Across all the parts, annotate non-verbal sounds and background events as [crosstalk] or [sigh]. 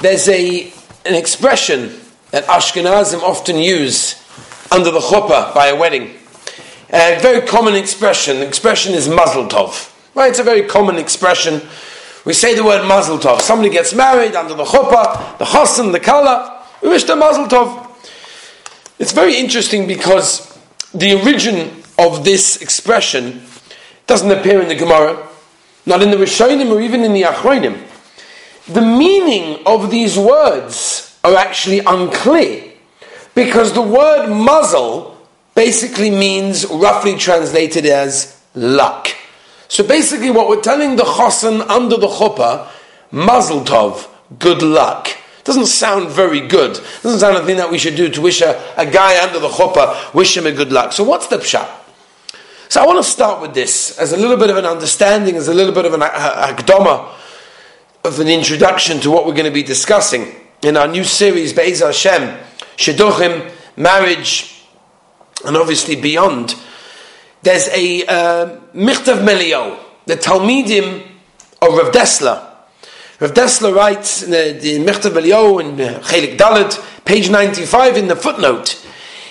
There's a, an expression that Ashkenazim often use under the chuppah by a wedding. A very common expression. The expression is mazel tov. Right? It's a very common expression. We say the word mazel tov. Somebody gets married under the chuppah, the chassan, the kala. We wish them mazel tov. It's very interesting because the origin of this expression doesn't appear in the Gemara, not in the Rishonim or even in the Achronim. The meaning of these words are actually unclear because the word mazel basically means roughly translated as luck. So basically, what we're telling the chosan under the chuppah, mazel tov, good luck. Doesn't sound very good. Doesn't sound a thing that we should do to wish a, a guy under the chuppah, wish him a good luck. So what's the pshat? So I want to start with this as a little bit of an understanding, as a little bit of an akdoma, of an introduction to what we're going to be discussing in our new series, Be'ez Hashem, Shidduchim, marriage, and obviously beyond. There's a uh, Melio, the Talmidim of Rav Dessler. Rav Dessler writes in the, the Michtav MeEliyahu in Chelik Dalet, page 95 in the footnote,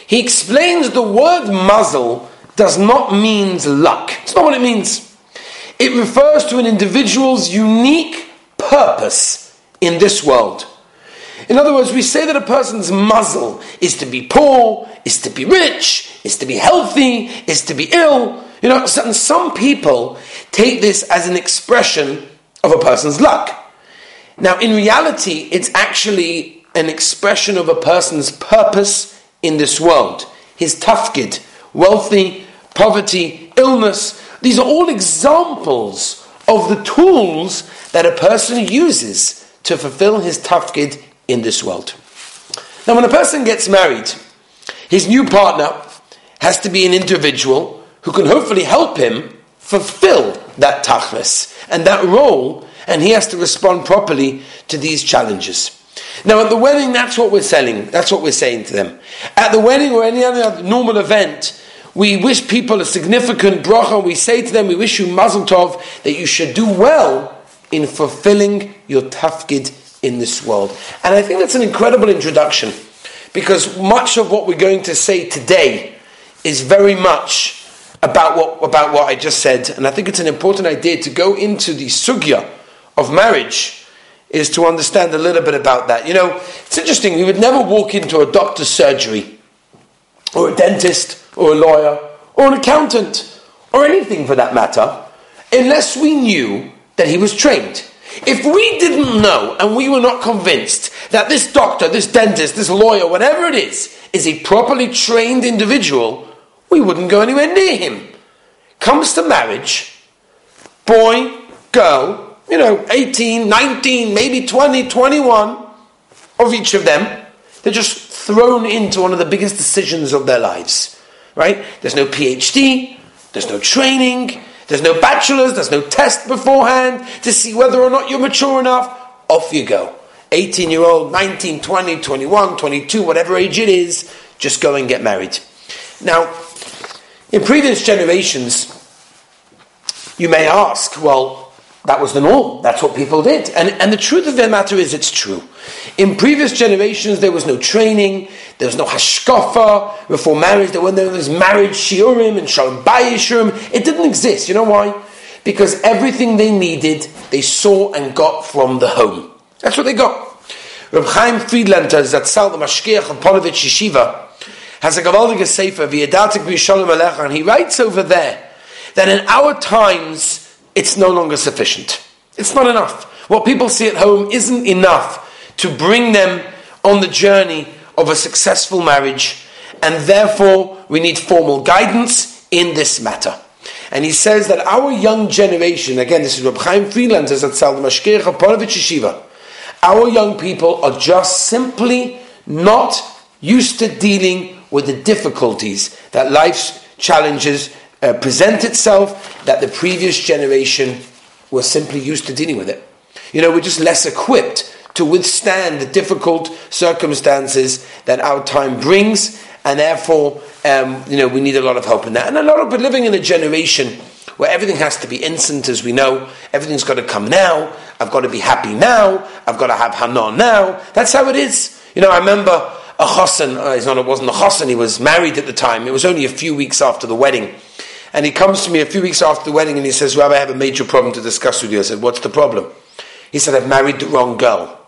he explains the word mazel does not mean luck. It's not what it means. It refers to an individual's unique purpose in this world. In other words, we say that a person's mazel is to be poor, is to be rich, is to be healthy, is to be ill. You know, some, some people take this as an expression of a person's luck. Now, in reality, it's actually an expression of a person's purpose in this world. His tafkid, wealthy, poverty, illness. These are all examples of the tools that a person uses to fulfill his tafkid in this world. Now, when a person gets married, his new partner has to be an individual who can hopefully help him fulfill that tachlis and that role, and he has to respond properly to these challenges. Now, at the wedding, that's what we're selling. That's what we're saying to them. At the wedding or any other normal event, we wish people a significant bracha. We say to them, we wish you mazel tov that you should do well in fulfilling your tafkid in this world. And I think that's an incredible introduction because much of what we're going to say today is very much about what, about what I just said. And I think it's an important idea to go into the sugya of marriage is to understand a little bit about that. You know, it's interesting, we would never walk into a doctor's surgery or a dentist or a lawyer or an accountant or anything for that matter unless we knew that he was trained. If we didn't know and we were not convinced that this doctor, this dentist, this lawyer, whatever it is, is a properly trained individual, we wouldn't go anywhere near him. Comes to marriage, boy, girl, you know, 18, 19, maybe 20, 21 of each of them, they're just thrown into one of the biggest decisions of their lives. Right? There's no PhD, there's no training, there's no bachelor's, there's no test beforehand to see whether or not you're mature enough. Off you go. 18 year old, 19, 20, 21, 22, whatever age it is, just go and get married. Now, in previous generations, you may ask, well, that was the norm. That's what people did. And, and the truth of the matter is, it's true. In previous generations, there was no training, there was no hashkafa before marriage, there, were there was marriage shiurim and shalom bayishurim. It didn't exist. You know why? Because everything they needed, they saw and got from the home. That's what they got. Reb Chaim Friedlander, Zatzal, the Mashkiach of Ponovich Yeshiva, has a gewaltige sefer, V'yedatik b'yishalom alecha, and he writes over there that in our times, it's no longer sufficient. It's not enough. What people see at home isn't enough to bring them on the journey of a successful marriage, and therefore we need formal guidance in this matter. And he says that our young generation, again, this is Reb Chaim Friedlander at Salda Mashkir Chaponovich Yeshiva, our young people are just simply not used to dealing with the difficulties that life's challenges uh, present itself that the previous generation was simply used to dealing with it. You know, we're just less equipped to withstand the difficult circumstances that our time brings, and therefore, um, you know, we need a lot of help in that. And a lot of but living in a generation where everything has to be instant, as we know, everything's got to come now. I've got to be happy now. I've got to have Hanan now. That's how it is. You know, I remember a chassan, uh, he's not, it wasn't a chassan, he was married at the time. It was only a few weeks after the wedding. And he comes to me a few weeks after the wedding and he says, Rabbi, I have a major problem to discuss with you. I said, What's the problem? He said, I've married the wrong girl.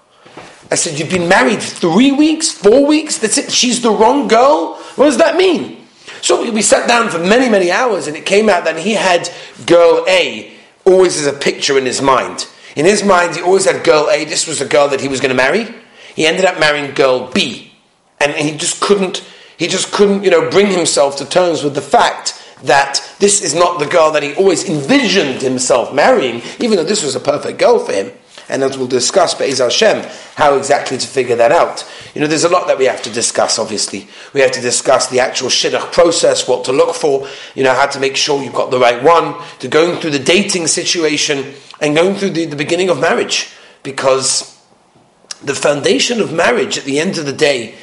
I said, You've been married three weeks, four weeks? That's it? She's the wrong girl? What does that mean? So we sat down for many, many hours and it came out that he had girl A always as a picture in his mind. In his mind, he always had girl A. This was the girl that he was going to marry. He ended up marrying girl B. And he just couldn't, he just couldn't, you know, bring himself to terms with the fact that this is not the girl that he always envisioned himself marrying, even though this was a perfect girl for him. And as we'll discuss, Be'ez Hashem, how exactly to figure that out. You know, there's a lot that we have to discuss, obviously. We have to discuss the actual shidduch process, what to look for, you know, how to make sure you've got the right one, to going through the dating situation, and going through the, the beginning of marriage. Because the foundation of marriage, at the end of the day,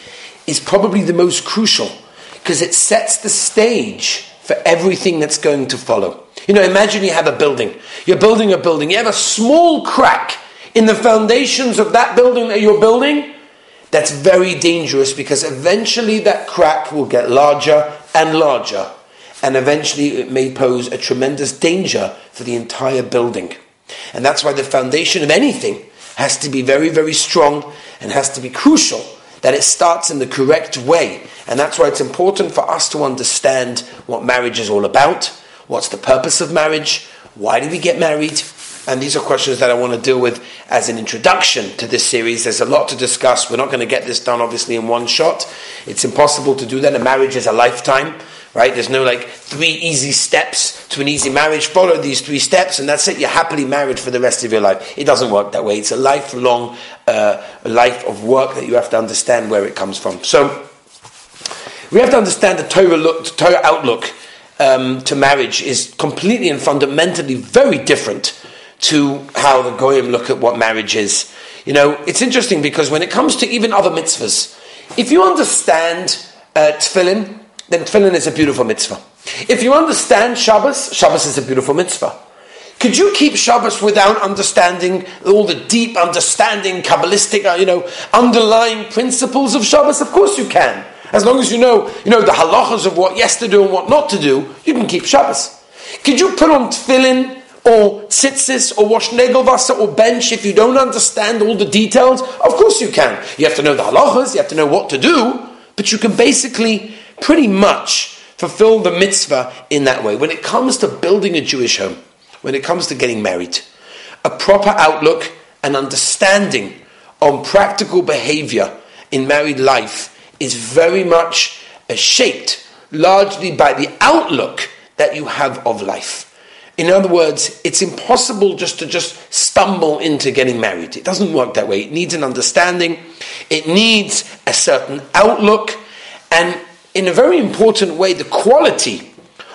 is probably the most crucial, because it sets the stage for everything that's going to follow. You know, imagine you have a building. You're building a building. You have a small crack in the foundations of that building that you're building. That's very dangerous because eventually that crack will get larger and larger. And eventually it may pose a tremendous danger for the entire building. And that's why the foundation of anything has to be very, very strong and has to be crucial that it starts in the correct way. And that's why it's important for us to understand what marriage is all about, what's the purpose of marriage, why do we get married, and these are questions that I want to deal with as an introduction to this series. There's a lot to discuss. We're not going to get this done, obviously, in one shot. It's impossible to do that. A marriage is a lifetime, right? There's no like three easy steps to an easy marriage. Follow these three steps, and that's it. You're happily married for the rest of your life. It doesn't work that way. It's a lifelong uh, life of work that you have to understand where it comes from. So, we have to understand the Torah, look, the Torah outlook um, to marriage is completely and fundamentally very different to how the Goyim look at what marriage is. You know, it's interesting because when it comes to even other mitzvahs, if you understand uh, tefillin, then tefillin is a beautiful mitzvah. If you understand Shabbos, Shabbos is a beautiful mitzvah. Could you keep Shabbos without understanding all the deep understanding, Kabbalistic, uh, you know, underlying principles of Shabbos? Of course you can. As long as you know, you know, the halachas of what yes to do and what not to do, you can keep Shabbos. Could you put on tefillin or tzitzis or wash negel vasser or bench if you don't understand all the details? Of course you can. You have to know the halachas, you have to know what to do, but you can basically pretty much fulfill the mitzvah in that way. When it comes to building a Jewish home, when it comes to getting married, a proper outlook and understanding on practical behavior in married life is very much uh, shaped largely by the outlook that you have of life. In other words, it's impossible just to just stumble into getting married. It doesn't work that way. It needs an understanding, it needs a certain outlook, and in a very important way, the quality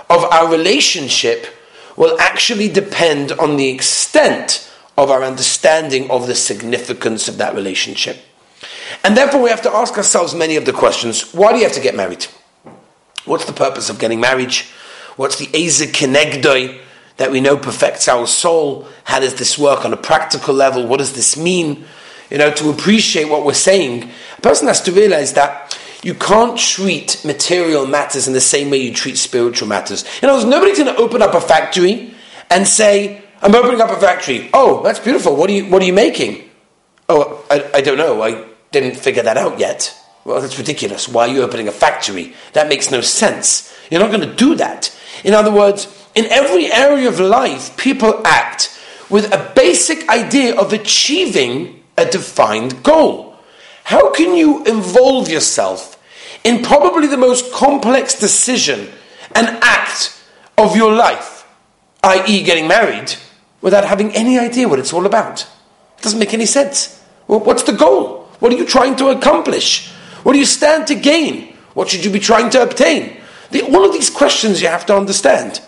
of our relationship will actually depend on the extent of our understanding of the significance of that relationship. And therefore, we have to ask ourselves many of the questions why do you have to get married? What's the purpose of getting married? What's the Ezer Kenegdoi? That we know perfects our soul. How does this work on a practical level? What does this mean? You know, to appreciate what we're saying, a person has to realize that you can't treat material matters in the same way you treat spiritual matters. Other words, nobody's going to open up a factory and say, I'm opening up a factory. Oh, that's beautiful. What are you, what are you making? Oh, I, I don't know. I didn't figure that out yet. Well, that's ridiculous. Why are you opening a factory? That makes no sense. You're not going to do that. In other words, in every area of life, people act with a basic idea of achieving a defined goal. How can you involve yourself in probably the most complex decision and act of your life, i.e., getting married, without having any idea what it's all about? It doesn't make any sense. Well, what's the goal? What are you trying to accomplish? What do you stand to gain? What should you be trying to obtain? The, all of these questions you have to understand.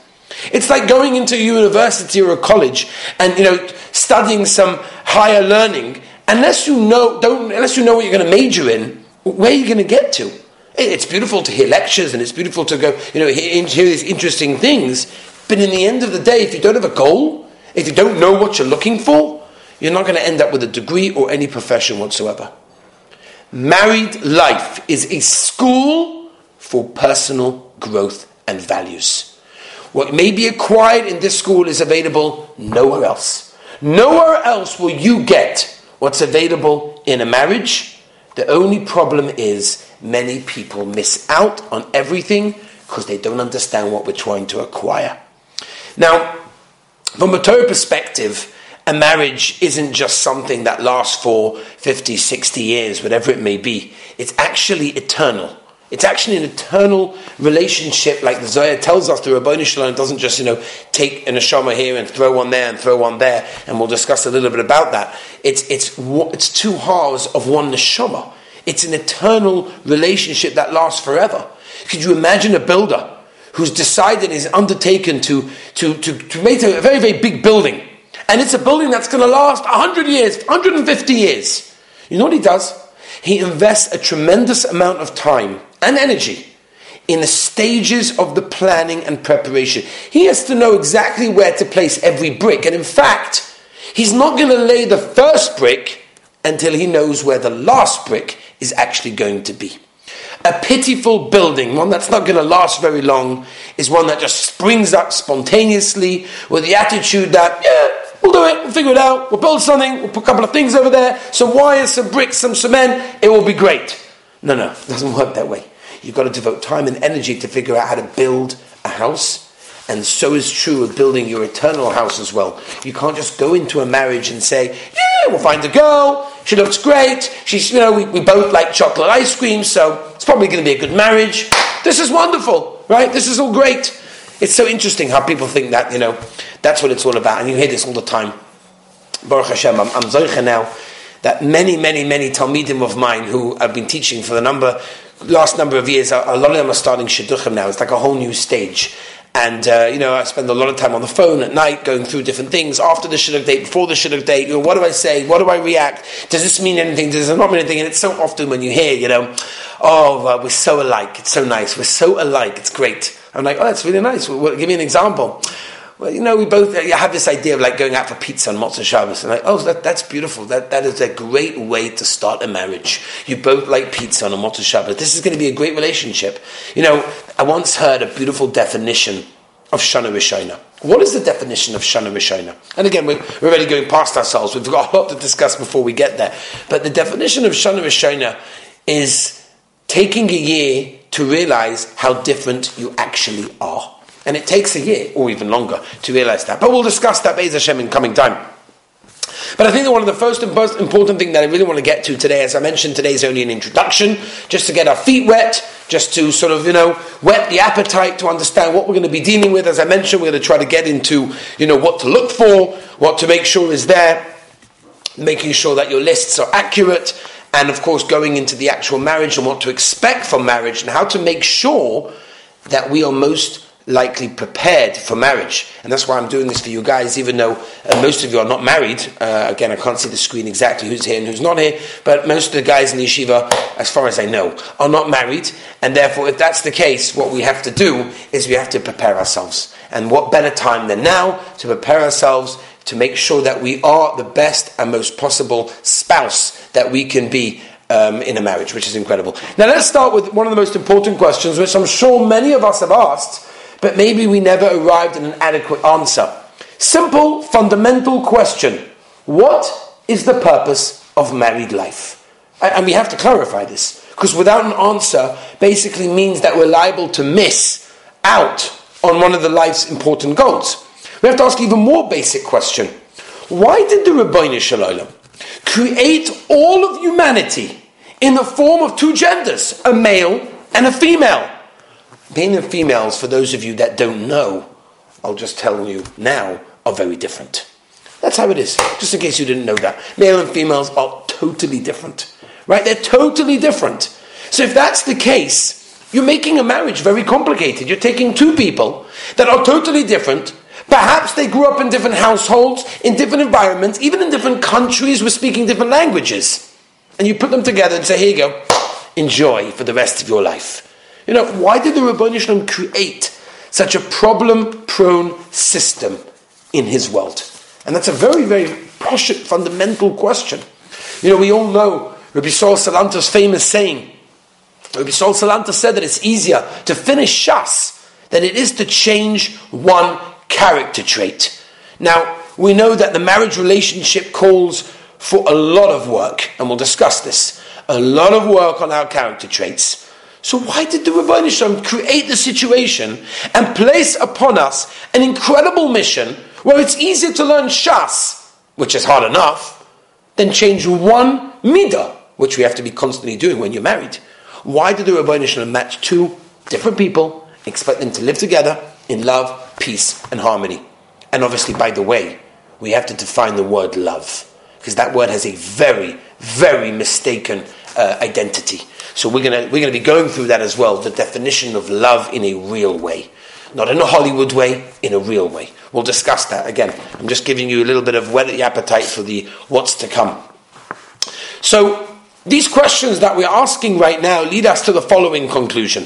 It's like going into a university or a college and you know studying some higher learning. Unless you know, don't unless you know what you're going to major in, where are you going to get to? It's beautiful to hear lectures and it's beautiful to go, you know, hear, hear these interesting things. But in the end of the day, if you don't have a goal, if you don't know what you're looking for, you're not going to end up with a degree or any profession whatsoever. Married life is a school for personal growth and values. What may be acquired in this school is available nowhere else. Nowhere else will you get what's available in a marriage. The only problem is many people miss out on everything because they don't understand what we're trying to acquire. Now, from a Torah perspective, a marriage isn't just something that lasts for 50, 60 years, whatever it may be. It's actually eternal. It's actually an eternal relationship, like the Zohar tells us. The Rabboni Shalom doesn't just, you know, take an neshama here and throw one there and throw one there, and we'll discuss a little bit about that. It's, it's, it's two halves of one neshama. It's an eternal relationship that lasts forever. Could you imagine a builder who's decided, is undertaken to, to, to, to make a very, very big building, and it's a building that's going to last 100 years, 150 years? You know what he does? He invests a tremendous amount of time and energy in the stages of the planning and preparation. He has to know exactly where to place every brick. And in fact, he's not going to lay the first brick until he knows where the last brick is actually going to be. A pitiful building, one that's not going to last very long, is one that just springs up spontaneously with the attitude that, yeah, we'll do it, we'll figure it out, we'll build something, we'll put a couple of things over there, some wires, some bricks, some cement, it will be great. No, no, [laughs] it doesn't work that way. You've got to devote time and energy to figure out how to build a house. And so is true of building your eternal house as well. You can't just go into a marriage and say, yeah, we'll find a girl. She looks great. She's, you know, we, we both like chocolate ice cream, so it's probably going to be a good marriage. This is wonderful, right? This is all great. It's so interesting how people think that, you know, that's what it's all about. And you hear this all the time. Baruch Hashem, I'm, I'm now that many, many, many Talmidim of mine who I've been teaching for the number, last number of years, a lot of them are starting Shidduchim now. It's like a whole new stage. And, uh, you know, I spend a lot of time on the phone at night going through different things after the shidduch date, before the shidduch date. You know, what do I say? What do I react? Does this mean anything? Does it not mean anything? And it's so often when you hear, you know, oh, uh, we're so alike. It's so nice. We're so alike. It's great. I'm like, oh, that's really nice. Well, give me an example well, you know, we both uh, have this idea of like going out for pizza on Motzei Shabbos, and like, oh, that, that's beautiful. That, that is a great way to start a marriage. You both like pizza on a Motzei Shabbos. This is going to be a great relationship. You know, I once heard a beautiful definition of Shana Rishona. What is the definition of Shana Rishona? And again, we're, we're already going past ourselves. We've got a lot to discuss before we get there. But the definition of Shana Rishona is taking a year to realize how different you actually are. And it takes a year or even longer to realize that. But we'll discuss that Be'ez Hashem in coming time. But I think that one of the first and most important thing that I really want to get to today, as I mentioned, today is only an introduction, just to get our feet wet, just to sort of, you know, whet the appetite to understand what we're going to be dealing with. As I mentioned, we're going to try to get into, you know, what to look for, what to make sure is there, making sure that your lists are accurate, and of course, going into the actual marriage and what to expect from marriage and how to make sure that we are most likely prepared for marriage. And that's why I'm doing this for you guys, even though uh, most of you are not married. Uh, again, I can't see the screen exactly who's here and who's not here, but most of the guys in the yeshiva, as far as I know, are not married. And therefore, if that's the case, what we have to do is we have to prepare ourselves. And what better time than now to prepare ourselves to make sure that we are the best and most possible spouse that we can be um, in a marriage, which is incredible. Now, let's start with one of the most important questions, which I'm sure many of us have asked but maybe we never arrived at an adequate answer. Simple, fundamental question What is the purpose of married life? And we have to clarify this, because without an answer basically means that we're liable to miss out on one of the life's important goals. We have to ask even more basic question. Why did the Rabbeinu Shalom create all of humanity in the form of two genders, a male and a female? Male and females, for those of you that don't know, I'll just tell you now, are very different. That's how it is, just in case you didn't know that. Male and females are totally different. Right? They're totally different. So if that's the case, you're making a marriage very complicated. You're taking two people that are totally different. Perhaps they grew up in different households, in different environments, even in different countries with speaking different languages. And you put them together and say, here you go, enjoy for the rest of your life. You know, why did the Rabbi Shalom create such a problem prone system in his world? And that's a very, very fundamental question. You know, we all know Rabbi Saul Salanter's famous saying. Rabbi Saul Salanter said that it's easier to finish Shas than it is to change one character trait. Now, we know that the marriage relationship calls for a lot of work, and we'll discuss this. A lot of work on our character traits. So why did the Rabbi create the situation and place upon us an incredible mission where it's easier to learn Shas, which is hard enough, than change one midah, which we have to be constantly doing when you're married? Why did the Rabbi match two different people, expect them to live together in love, peace, and harmony? And obviously, by the way, we have to define the word love, because that word has a very, very mistaken uh, identity. So we're gonna we're gonna be going through that as well. The definition of love in a real way, not in a Hollywood way, in a real way. We'll discuss that again. I'm just giving you a little bit of whet the appetite for the what's to come. So these questions that we're asking right now lead us to the following conclusion.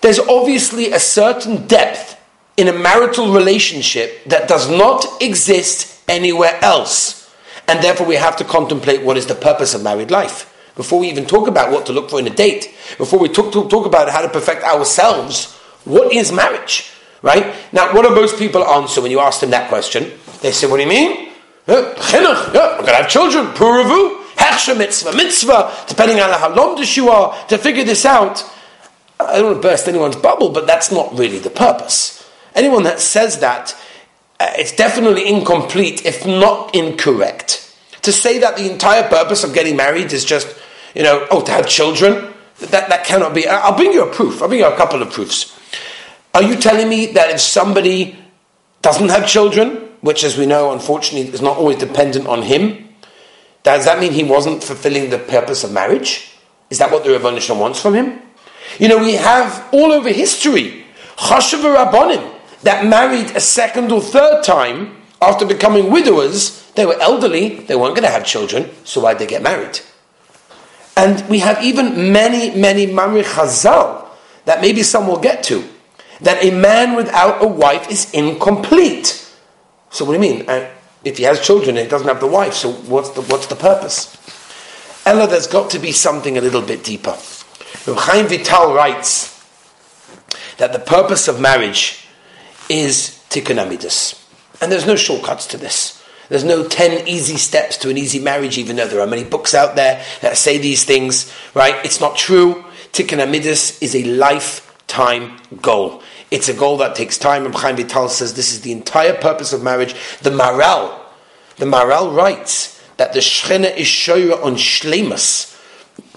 There's obviously a certain depth in a marital relationship that does not exist anywhere else. And therefore, we have to contemplate what is the purpose of married life before we even talk about what to look for in a date, before we talk, talk, talk about how to perfect ourselves, what is marriage? Right? Now, what do most people answer when you ask them that question? They say, What do you mean? Chinuch, yeah, I'm going to have children, puravu, hechsha mitzvah, mitzvah, depending on how long you are to figure this out. I don't want to burst anyone's bubble, but that's not really the purpose. Anyone that says that, uh, it's definitely incomplete, if not incorrect. To say that the entire purpose of getting married is just you know, oh, to have children, that, that cannot be. I'll bring you a proof. I'll bring you a couple of proofs. Are you telling me that if somebody doesn't have children, which, as we know, unfortunately, is not always dependent on him, does that mean he wasn't fulfilling the purpose of marriage? Is that what the Rebbeinu wants from him? You know, we have all over history Chashav Rabbonim that married a second or third time after becoming widowers. They were elderly, they weren't going to have children, so why'd they get married? And we have even many, many Mamri Chazal that maybe some will get to, that a man without a wife is incomplete. So what do you mean? If he has children and he doesn't have the wife, so what's the, what's the purpose? Ella, there's got to be something a little bit deeper. Chaim Vital writes that the purpose of marriage is tikkun amidus. And there's no shortcuts to this. There's no 10 easy steps to an easy marriage, even though there are many books out there that say these things, right? It's not true. Tikkun Amidus is a lifetime goal. It's a goal that takes time. And Chaim Vital says this is the entire purpose of marriage. The Maharal, the Maharal writes that the Shechina is shoyer on Shlemus.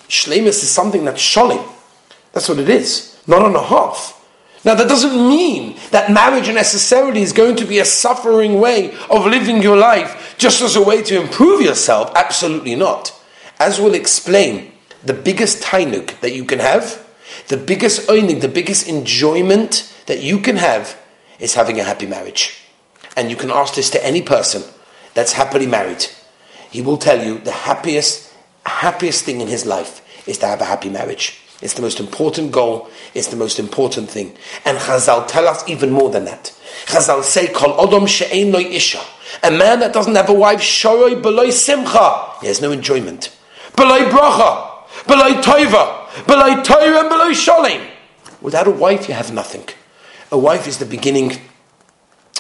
Shlemus is something that's sholim. That's what it is. Not on a half. Now, that doesn't mean that marriage necessarily is going to be a suffering way of living your life just as a way to improve yourself. Absolutely not. As we'll explain, the biggest tainuk that you can have, the biggest oinig, the biggest enjoyment that you can have is having a happy marriage. And you can ask this to any person that's happily married. He will tell you the happiest, happiest thing in his life is to have a happy marriage. It's the most important goal. It's the most important thing. And Chazal tell us even more than that. Chazal say, "Kol odom she'ein loy isha." A man that doesn't have a wife, shoroi beloy simcha. He has no enjoyment. Beloy bracha, beloy toiva, beloy toira, and beloy sholem. Without a wife, you have nothing. A wife is the beginning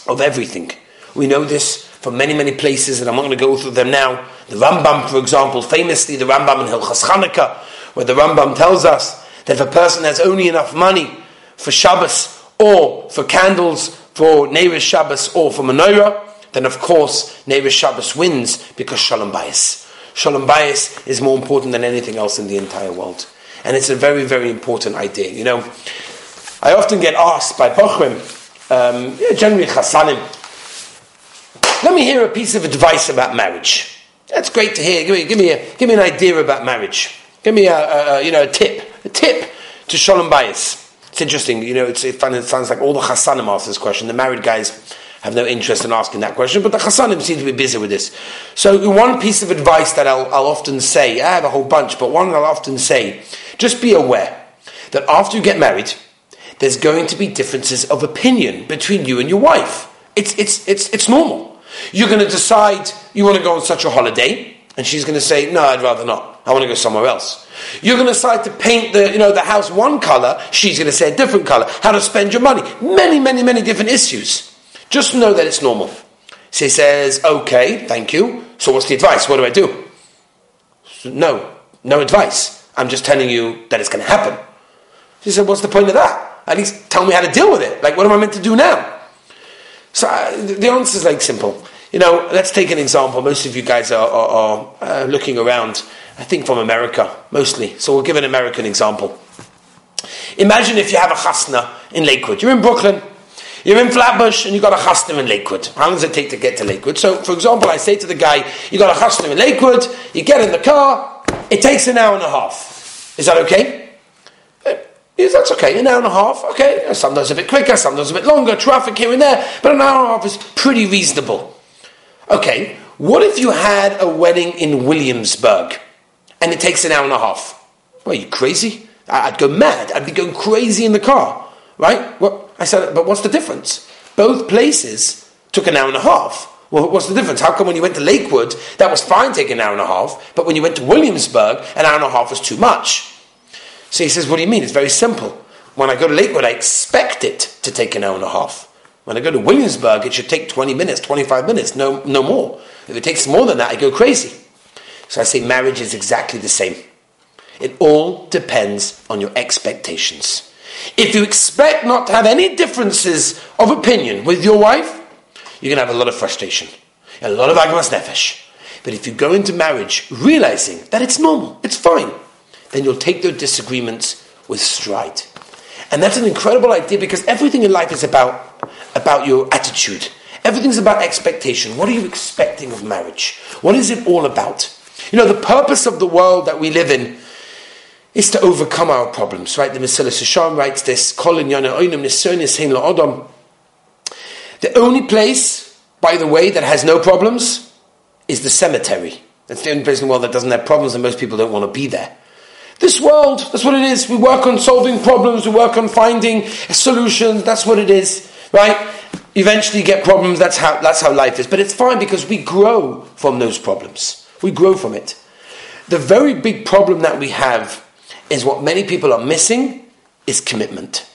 of everything. We know this from many, many places, and I'm not going to go through them now. The Rambam, for example, famously, the Rambam in Hilchas Chanukah, where the Rambam tells us that if a person has only enough money for Shabbos or for candles for Neiris Shabbos or for Menorah, then of course Neiris Shabbos wins because Shalom Bayis. Shalom Bayis is more important than anything else in the entire world. And it's a very, very important idea. You know, I often get asked by Bochrim, um, generally Chassanim, let me hear a piece of advice about marriage. That's great to hear. Give me, give me, a, give me an idea about marriage. Give me a, a, you know, a tip, a tip to Shalom Bayis. It's interesting, you know, it's, it, sounds like all the Chassanim ask this question. The married guys have no interest in asking that question, but the Chassanim seem to be busy with this. So, one piece of advice that I'll, I'll often say, I have a whole bunch, but one I'll often say, just be aware that after you get married, there's going to be differences of opinion between you and your wife. It's, it's, it's, it's normal. You're going to decide you want to go on such a holiday, and she's going to say, no, I'd rather not. I want to go somewhere else. You're going to decide to paint the, you know, the house one color, she's going to say a different color. How to spend your money. Many, many, many different issues. Just know that it's normal. She says, okay, thank you. So what's the advice? What do I do? No, no advice. I'm just telling you that it's going to happen. She said, what's the point of that? At least tell me how to deal with it. Like, what am I meant to do now? So uh, the answer is like simple. You know, let's take an example. Most of you guys are, are, are uh, looking around, I think from America, mostly. So we'll give an American example. Imagine if you have a chasna in Lakewood. You're in Brooklyn, you're in Flatbush, and you've got a chasna in Lakewood. How long does it take to get to Lakewood? So, for example, I say to the guy, you got a chasna in Lakewood, you get in the car, it takes an hour and a half. Is that okay? Uh, yes, that's okay. An hour and a half, okay. Sometimes a bit quicker, sometimes a bit longer, traffic here and there, but an hour and a half is pretty reasonable. Okay, what if you had a wedding in Williamsburg and it takes an hour and a half? Well, are you crazy? I'd go mad. I'd be going crazy in the car, right? Well, I said, but what's the difference? Both places took an hour and a half. Well, what's the difference? How come when you went to Lakewood, that was fine taking an hour and a half, but when you went to Williamsburg, an hour and a half was too much? So he says, what do you mean? It's very simple. When I go to Lakewood, I expect it to take an hour and a half. When I go to Williamsburg, it should take 20 minutes, 25 minutes, no, no more. If it takes more than that, I go crazy. So I say marriage is exactly the same. It all depends on your expectations. If you expect not to have any differences of opinion with your wife, you're going to have a lot of frustration, a lot of agmas nefesh. But if you go into marriage realizing that it's normal, it's fine, then you'll take those disagreements with stride. And that's an incredible idea because everything in life is about, about your attitude. Everything's about expectation. What are you expecting of marriage? What is it all about? You know, the purpose of the world that we live in is to overcome our problems, right? The Mesillas Yesharim writes this, The only place, by the way, that has no problems is the cemetery. That's the only place in the world that doesn't have problems, and most people don't want to be there. This world, that's what it is. We work on solving problems, we work on finding solutions, that's what it is, right? Eventually you get problems, that's how, that's how life is. But it's fine because we grow from those problems. We grow from it. The very big problem that we have is what many people are missing is commitment.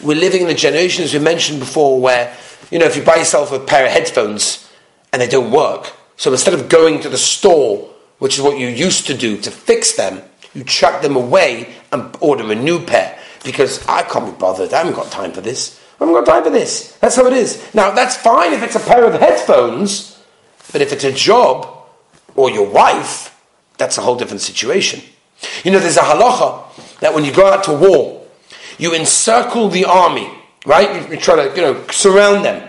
We're living in a generation, as we mentioned before, where, you know, if you buy yourself a pair of headphones and they don't work, so instead of going to the store, which is what you used to do to fix them, you chuck them away and order a new pair because I can't be bothered. I haven't got time for this. I haven't got time for this. That's how it is. Now, that's fine if it's a pair of headphones, but if it's a job or your wife, that's a whole different situation. You know, there's a halacha that when you go out to war, you encircle the army, right? You, you try to, you know, surround them.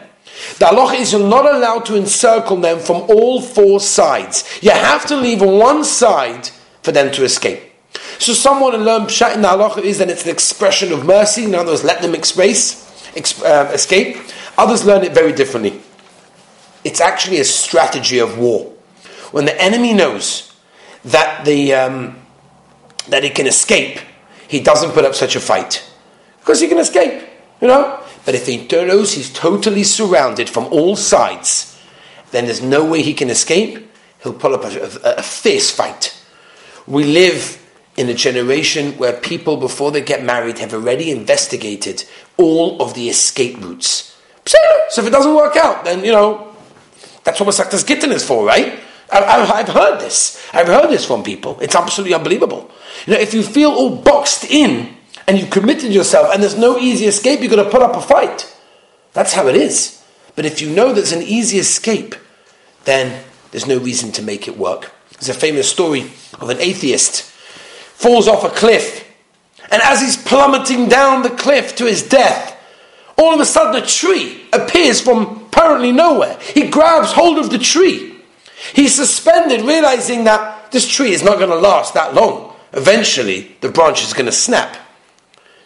The halacha is you're not allowed to encircle them from all four sides. You have to leave one side for them to escape. So someone to learn pshat in the halacha is that it's an expression of mercy. In other words, let them express, exp, uh, escape. Others learn it very differently. It's actually a strategy of war. When the enemy knows that the um, that he can escape, he doesn't put up such a fight because he can escape, you know. But if he knows he's totally surrounded from all sides, then there's no way he can escape. He'll pull up a, a, a fierce fight. We live in a generation where people, before they get married, have already investigated all of the escape routes. So if it doesn't work out, then, you know, that's what Mesechtas Gittin is for, right? I, have heard this. I've heard this from people. It's absolutely unbelievable. You know, if you feel all boxed in and you've committed yourself and there's no easy escape, you've got to put up a fight. That's how it is. But if you know there's an easy escape, then there's no reason to make it work. There's a famous story of an atheist falls off a cliff. And as he's plummeting down the cliff to his death, all of a sudden a tree appears from apparently nowhere. He grabs hold of the tree. He's suspended, realizing that this tree is not going to last that long. Eventually, the branch is going to snap.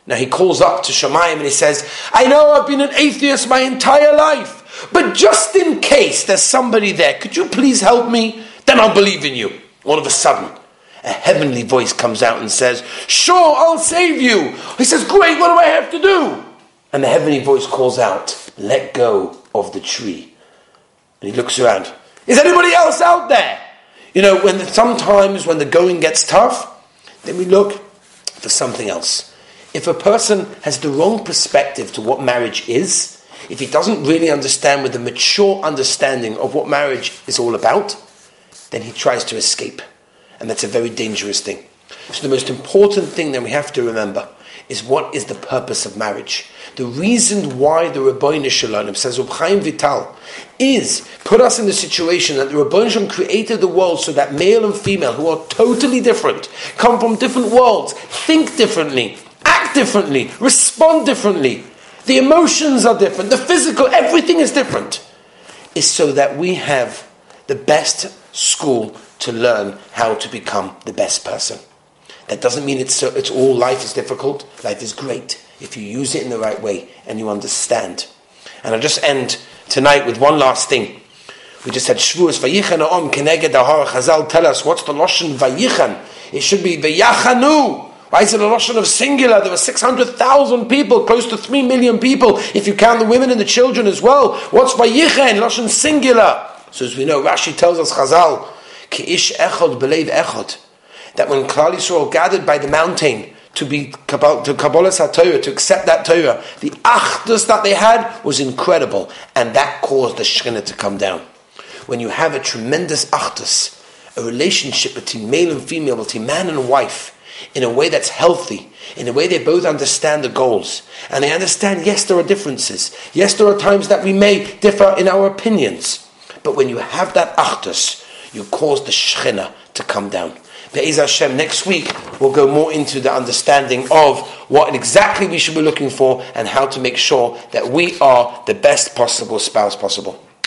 Now he calls up to Shemayim and he says, I know I've been an atheist my entire life, but just in case there's somebody there, could you please help me? Then I'll believe in you. All of a sudden, a heavenly voice comes out and says, Sure, I'll save you. He says, Great, what do I have to do? And the heavenly voice calls out, Let go of the tree. And he looks around. Is anybody else out there? You know, when the, sometimes when the going gets tough, then we look for something else. If a person has the wrong perspective to what marriage is, if he doesn't really understand with a mature understanding of what marriage is all about, then he tries to escape. And that's a very dangerous thing. So the most important thing that we have to remember is what is the purpose of marriage. The reason why the Rabbeinu Shalom says Chaim Vital is put us in the situation that the Rabbeinu Shalom created the world so that male and female, who are totally different, come from different worlds, think differently, act differently, respond differently. The emotions are different, the physical, everything is different. Is so that we have the best school to learn how to become the best person. That doesn't mean it's, it's all life is difficult. Life is great if you use it in the right way and you understand. And I'll just end tonight with one last thing. We just had Shavuos Vayichan Om Keneged Chazal tell us what's the Lashon Vayichan. It should be Vayachanu. Why is it a Lashon of singular? There were 600,000 people, close to 3 million people, if you count the women and the children as well. What's Vayichan? Lashon singular. So as we know, Rashi tells us Chazal, Ki'ish Echod Belev Echod. That when Klal Yisrael gathered by the mountain to be to Kabbalah Torah, to accept that Torah, the achdus that they had was incredible, and that caused the Shekhinah to come down. When you have a tremendous achdus, a relationship between male and female, between man and wife, in a way that's healthy, in a way they both understand the goals, and they understand, yes, there are differences, yes, there are times that we may differ in our opinions, but when you have that achdus, you cause the Shekhinah to come down. Be'ez Hashem, next week we'll go more into the understanding of what exactly we should be looking for and how to make sure that we are the best possible spouse possible.